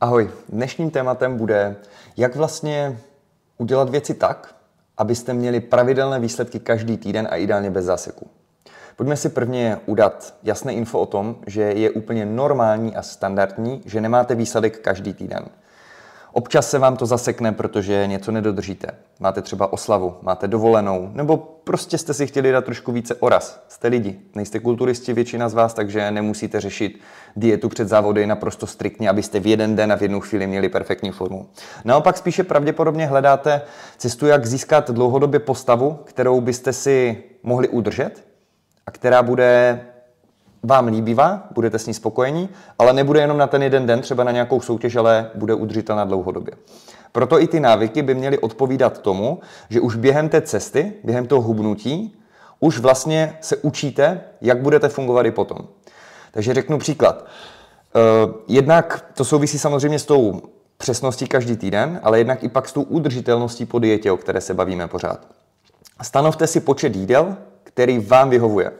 Ahoj, dnešním tématem bude, jak vlastně udělat věci tak, abyste měli pravidelné výsledky každý týden a ideálně bez záseku. Pojďme si prvně udat jasné info o tom, že je úplně normální a standardní, že nemáte výsledek každý týden. Občas se vám to zasekne, protože něco nedodržíte. Máte třeba oslavu, máte dovolenou, nebo prostě jste si chtěli dát trošku více oraz. Jste lidi, nejste kulturisti většina z vás, takže nemusíte řešit dietu před závody naprosto striktně, abyste v jeden den a v jednu chvíli měli perfektní formu. Naopak spíše pravděpodobně hledáte cestu, jak získat dlouhodobě postavu, kterou byste si mohli udržet a která bude vám líbivá, budete s ní spokojení, ale nebude jenom na ten jeden den, třeba na nějakou soutěž, ale bude udržitelná dlouhodobě. Proto i ty návyky by měly odpovídat tomu, že už během té cesty, během toho hubnutí, už vlastně se učíte, jak budete fungovat i potom. Takže řeknu příklad. Eh, jednak to souvisí samozřejmě s tou přesností každý týden, ale jednak i pak s tou udržitelností po dietě, o které se bavíme pořád. Stanovte si počet jídel, který vám vyhovuje.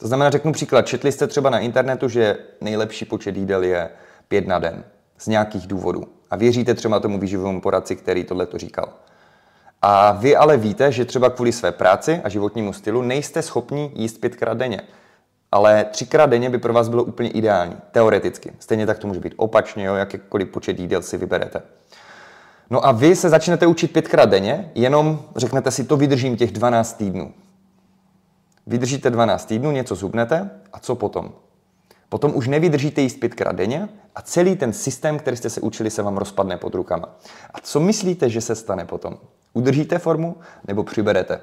To znamená, řeknu příklad, četli jste třeba na internetu, že nejlepší počet jídel je pět na den z nějakých důvodů. A věříte třeba tomu výživovému poradci, který tohle to říkal. A vy ale víte, že třeba kvůli své práci a životnímu stylu nejste schopni jíst pětkrát denně. Ale třikrát denně by pro vás bylo úplně ideální, teoreticky. Stejně tak to může být opačně, jo, jakýkoliv počet jídel si vyberete. No a vy se začnete učit pětkrát denně, jenom řeknete si, to vydržím těch 12 týdnů. Vydržíte 12 týdnů, něco zubnete a co potom? Potom už nevydržíte jíst pětkrát denně a celý ten systém, který jste se učili, se vám rozpadne pod rukama. A co myslíte, že se stane potom? Udržíte formu nebo přiberete?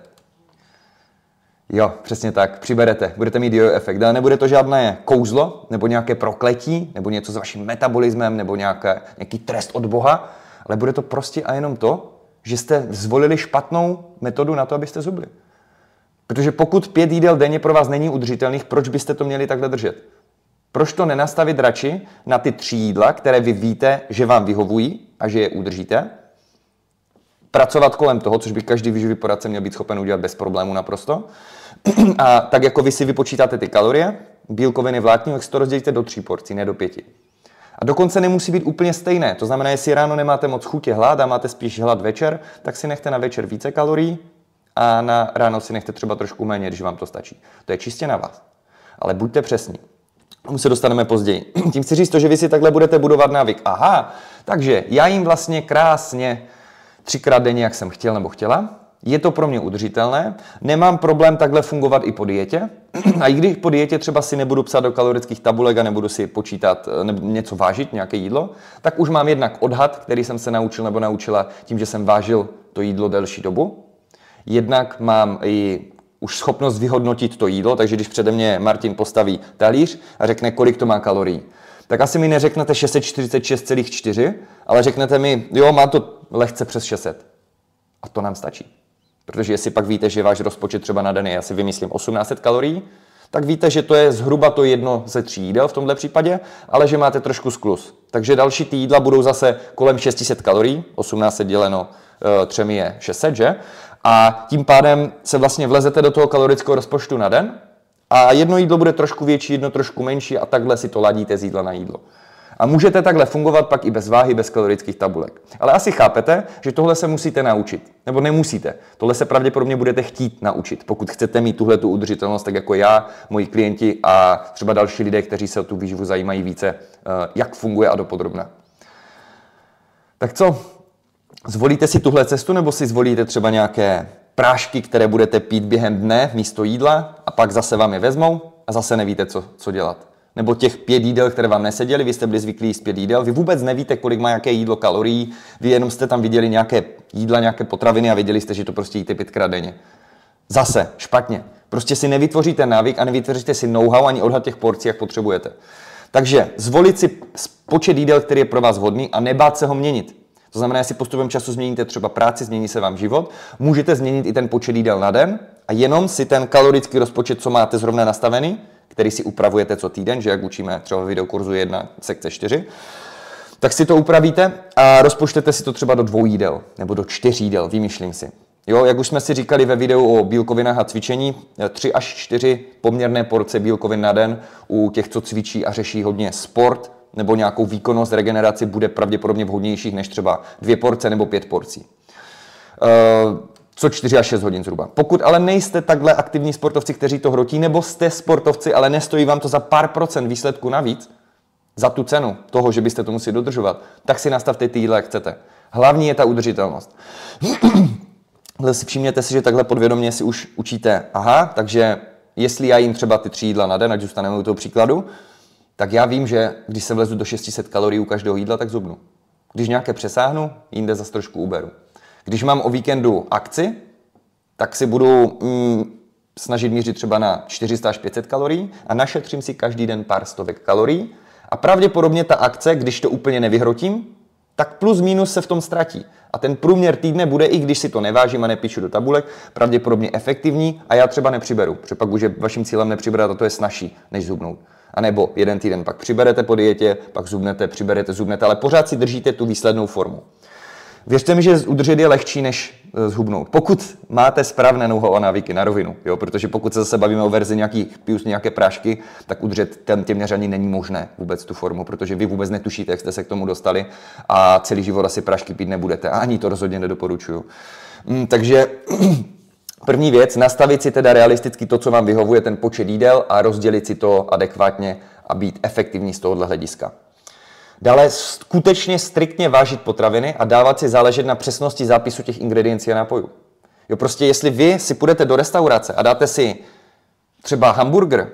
Jo, přesně tak, přiberete, budete mít jojo efekt, ale nebude to žádné kouzlo, nebo nějaké prokletí, nebo něco s vaším metabolismem, nebo nějaké, nějaký trest od Boha, ale bude to prostě a jenom to, že jste zvolili špatnou metodu na to, abyste zubli. Protože pokud pět jídel denně pro vás není udržitelných, proč byste to měli takhle držet? Proč to nenastavit radši na ty tři jídla, které vy víte, že vám vyhovují a že je udržíte? Pracovat kolem toho, což by každý výživový poradce měl být schopen udělat bez problému naprosto. A tak jako vy si vypočítáte ty kalorie, bílkoviny, vlákniny, jak si to rozdělíte do tří porcí, ne do pěti. A dokonce nemusí být úplně stejné. To znamená, jestli ráno nemáte moc chutě hlad a máte spíš hlad večer, tak si nechte na večer více kalorií a na ráno si nechte třeba trošku méně, když vám to stačí. To je čistě na vás. Ale buďte přesní. Tomu se dostaneme později. Tím chci říct to, že vy si takhle budete budovat návyk. Aha, takže já jim vlastně krásně třikrát denně, jak jsem chtěl nebo chtěla. Je to pro mě udržitelné. Nemám problém takhle fungovat i po dietě. A i když po dietě třeba si nebudu psát do kalorických tabulek a nebudu si počítat nebo něco vážit, nějaké jídlo, tak už mám jednak odhad, který jsem se naučil nebo naučila tím, že jsem vážil to jídlo delší dobu. Jednak mám i už schopnost vyhodnotit to jídlo, takže když přede mě Martin postaví talíř a řekne, kolik to má kalorií, tak asi mi neřeknete 646,4, ale řeknete mi, jo, má to lehce přes 600. A to nám stačí. Protože jestli pak víte, že váš rozpočet třeba na den je, asi vymyslím, 1800 kalorií, tak víte, že to je zhruba to jedno ze tří jídel v tomhle případě, ale že máte trošku sklus. Takže další ty jídla budou zase kolem 600 kalorií, 1800 děleno e, třemi je 600, že? A tím pádem se vlastně vlezete do toho kalorického rozpočtu na den a jedno jídlo bude trošku větší, jedno trošku menší a takhle si to ladíte z jídla na jídlo. A můžete takhle fungovat pak i bez váhy, bez kalorických tabulek. Ale asi chápete, že tohle se musíte naučit. Nebo nemusíte. Tohle se pravděpodobně budete chtít naučit, pokud chcete mít tuhle tu udržitelnost, tak jako já, moji klienti a třeba další lidé, kteří se o tu výživu zajímají více, eh, jak funguje a dopodrobna. Tak co? Zvolíte si tuhle cestu nebo si zvolíte třeba nějaké prášky, které budete pít během dne místo jídla a pak zase vám je vezmou a zase nevíte, co, co dělat? Nebo těch pět jídel, které vám neseděly, vy jste byli zvyklí jíst pět jídel, vy vůbec nevíte, kolik má jaké jídlo kalorií, vy jenom jste tam viděli nějaké jídla, nějaké potraviny a věděli jste, že to prostě jíte pětkrát denně. Zase, špatně. Prostě si nevytvoříte návyk a nevytvoříte si know-how ani odhad těch porcí, jak potřebujete. Takže zvolit si počet jídel, který je pro vás vhodný a nebát se ho měnit. To znamená, jestli postupem času změníte třeba práci, změní se vám život, můžete změnit i ten počet jídel na den a jenom si ten kalorický rozpočet, co máte zrovna nastavený, který si upravujete co týden, že jak učíme třeba v videokurzu 1, sekce 4, tak si to upravíte a rozpočtete si to třeba do dvou jídel nebo do čtyř jídel, vymýšlím si. Jo, jak už jsme si říkali ve videu o bílkovinách a cvičení, 3 až 4 poměrné porce bílkovin na den u těch, co cvičí a řeší hodně sport, nebo nějakou výkonnost, regeneraci bude pravděpodobně vhodnějších než třeba dvě porce nebo pět porcí. Uh, co 4 až 6 hodin zhruba. Pokud ale nejste takhle aktivní sportovci, kteří to hrotí, nebo jste sportovci, ale nestojí vám to za pár procent výsledku navíc, za tu cenu toho, že byste to museli dodržovat, tak si nastavte ty jídla, jak chcete. Hlavní je ta udržitelnost. všimněte si, že takhle podvědomě si už učíte, aha, takže jestli já jim třeba ty tři jídla na den, ať zůstaneme u toho příkladu, tak já vím, že když se vlezu do 600 kalorií u každého jídla, tak zubnu. Když nějaké přesáhnu, jinde zase trošku uberu. Když mám o víkendu akci, tak si budu mm, snažit mířit třeba na 400 až 500 kalorií a našetřím si každý den pár stovek kalorií a pravděpodobně ta akce, když to úplně nevyhrotím, tak plus minus se v tom ztratí. A ten průměr týdne bude, i když si to nevážím a nepíšu do tabulek, pravděpodobně efektivní a já třeba nepřiberu, protože pak už je vaším cílem nepřibrat a to je snažší, než zubnout. A nebo jeden týden pak přiberete po dietě, pak zubnete, přiberete, zubnete, ale pořád si držíte tu výslednou formu. Věřte mi, že udržet je lehčí, než eh, zhubnout. Pokud máte správné know a návyky na rovinu, jo? protože pokud se zase bavíme o verzi nějakých pius, nějaké prášky, tak udržet ten těměř ani není možné vůbec tu formu, protože vy vůbec netušíte, jak jste se k tomu dostali a celý život asi prášky pít nebudete. A ani to rozhodně nedoporučuju. Mm, takže První věc, nastavit si teda realisticky to, co vám vyhovuje, ten počet jídel a rozdělit si to adekvátně a být efektivní z tohohle hlediska. Dále skutečně striktně vážit potraviny a dávat si záležet na přesnosti zápisu těch ingrediencí a nápojů. Jo, prostě jestli vy si půjdete do restaurace a dáte si třeba hamburger,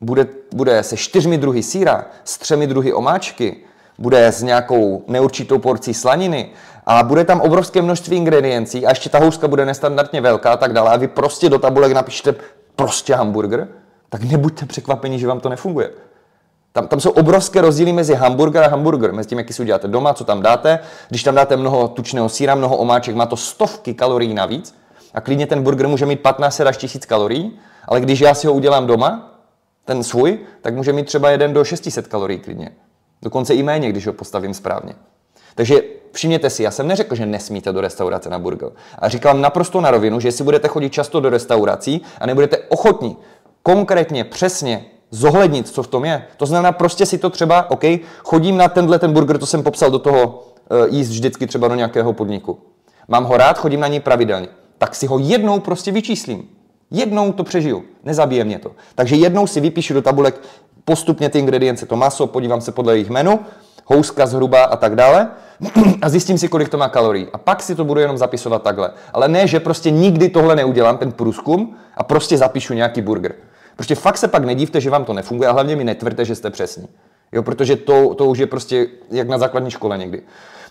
bude, bude se čtyřmi druhy síra, s třemi druhy omáčky, bude s nějakou neurčitou porcí slaniny a bude tam obrovské množství ingrediencí a ještě ta houska bude nestandardně velká a tak dále a vy prostě do tabulek napíšete prostě hamburger, tak nebuďte překvapeni, že vám to nefunguje. Tam, tam jsou obrovské rozdíly mezi hamburger a hamburger, mezi tím, jaký si uděláte doma, co tam dáte. Když tam dáte mnoho tučného síra, mnoho omáček, má to stovky kalorií navíc a klidně ten burger může mít 15 až 1000 kalorií, ale když já si ho udělám doma, ten svůj, tak může mít třeba jeden do 600 kalorií klidně. Dokonce i méně, když ho postavím správně. Takže všimněte si, já jsem neřekl, že nesmíte do restaurace na burger. A říkám naprosto na rovinu, že jestli budete chodit často do restaurací a nebudete ochotní konkrétně, přesně zohlednit, co v tom je. To znamená, prostě si to třeba, OK, chodím na tenhle ten burger, to jsem popsal do toho uh, jíst vždycky třeba do nějakého podniku. Mám ho rád, chodím na něj pravidelně. Tak si ho jednou prostě vyčíslím. Jednou to přežiju. Nezabije mě to. Takže jednou si vypíšu do tabulek postupně ty ingredience, to maso, podívám se podle jejich menu, houska zhruba a tak dále a zjistím si, kolik to má kalorií. A pak si to budu jenom zapisovat takhle. Ale ne, že prostě nikdy tohle neudělám, ten průzkum, a prostě zapíšu nějaký burger. Prostě fakt se pak nedívte, že vám to nefunguje a hlavně mi netvrďte, že jste přesní. Jo, protože to, to už je prostě jak na základní škole někdy.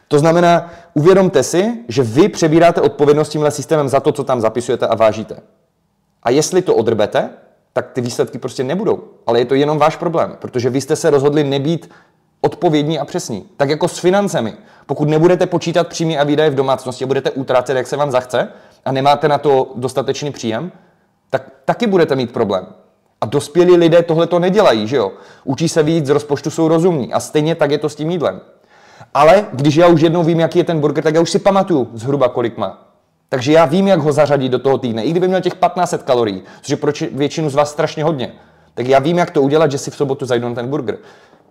To znamená, uvědomte si, že vy přebíráte odpovědnost tímhle systémem za to, co tam zapisujete a vážíte. A jestli to odrbete, tak ty výsledky prostě nebudou. Ale je to jenom váš problém, protože vy jste se rozhodli nebýt odpovědní a přesní. Tak jako s financemi. Pokud nebudete počítat příjmy a výdaje v domácnosti a budete utrácet, jak se vám zachce, a nemáte na to dostatečný příjem, tak taky budete mít problém. A dospělí lidé tohle to nedělají, že jo? Učí se víc, z rozpočtu jsou rozumní. A stejně tak je to s tím jídlem. Ale když já už jednou vím, jaký je ten burger, tak já už si pamatuju zhruba, kolik má. Takže já vím, jak ho zařadit do toho týdne. I kdyby měl těch 1500 kalorií, což je pro většinu z vás strašně hodně, tak já vím, jak to udělat, že si v sobotu zajdu na ten burger.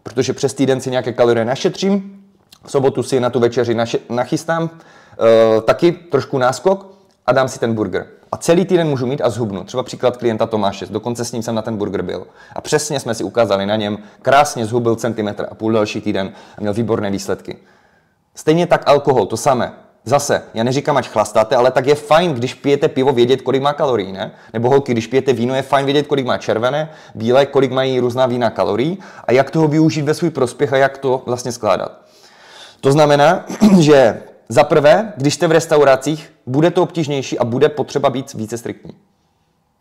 Protože přes týden si nějaké kalorie našetřím, v sobotu si na tu večeři nachystám, uh, taky trošku náskok a dám si ten burger. A celý týden můžu mít a zhubnu. Třeba příklad klienta Tomáše, dokonce s ním jsem na ten burger byl. A přesně jsme si ukázali na něm, krásně zhubil centimetr a půl další týden a měl výborné výsledky. Stejně tak alkohol, to samé. Zase, já neříkám, ať chlastáte, ale tak je fajn, když pijete pivo, vědět, kolik má kalorií, ne? Nebo holky, když pijete víno, je fajn vědět, kolik má červené, bílé, kolik mají různá vína kalorií a jak toho využít ve svůj prospěch a jak to vlastně skládat. To znamená, že za prvé, když jste v restauracích, bude to obtížnější a bude potřeba být více striktní.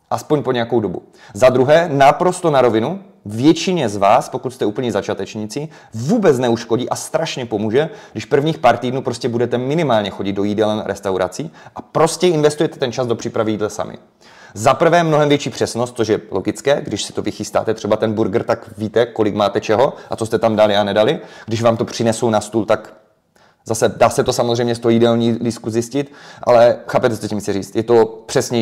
Aspoň po nějakou dobu. Za druhé, naprosto na rovinu, většině z vás, pokud jste úplně začátečníci, vůbec neuškodí a strašně pomůže, když prvních pár týdnů prostě budete minimálně chodit do jídelen restaurací a prostě investujete ten čas do přípravy jídla sami. Za prvé mnohem větší přesnost, což je logické, když si to vychystáte třeba ten burger, tak víte, kolik máte čeho a co jste tam dali a nedali. Když vám to přinesou na stůl, tak Zase dá se to samozřejmě z toho jídelní lístku zjistit, ale chápete, co tím chci říct. Je to přesně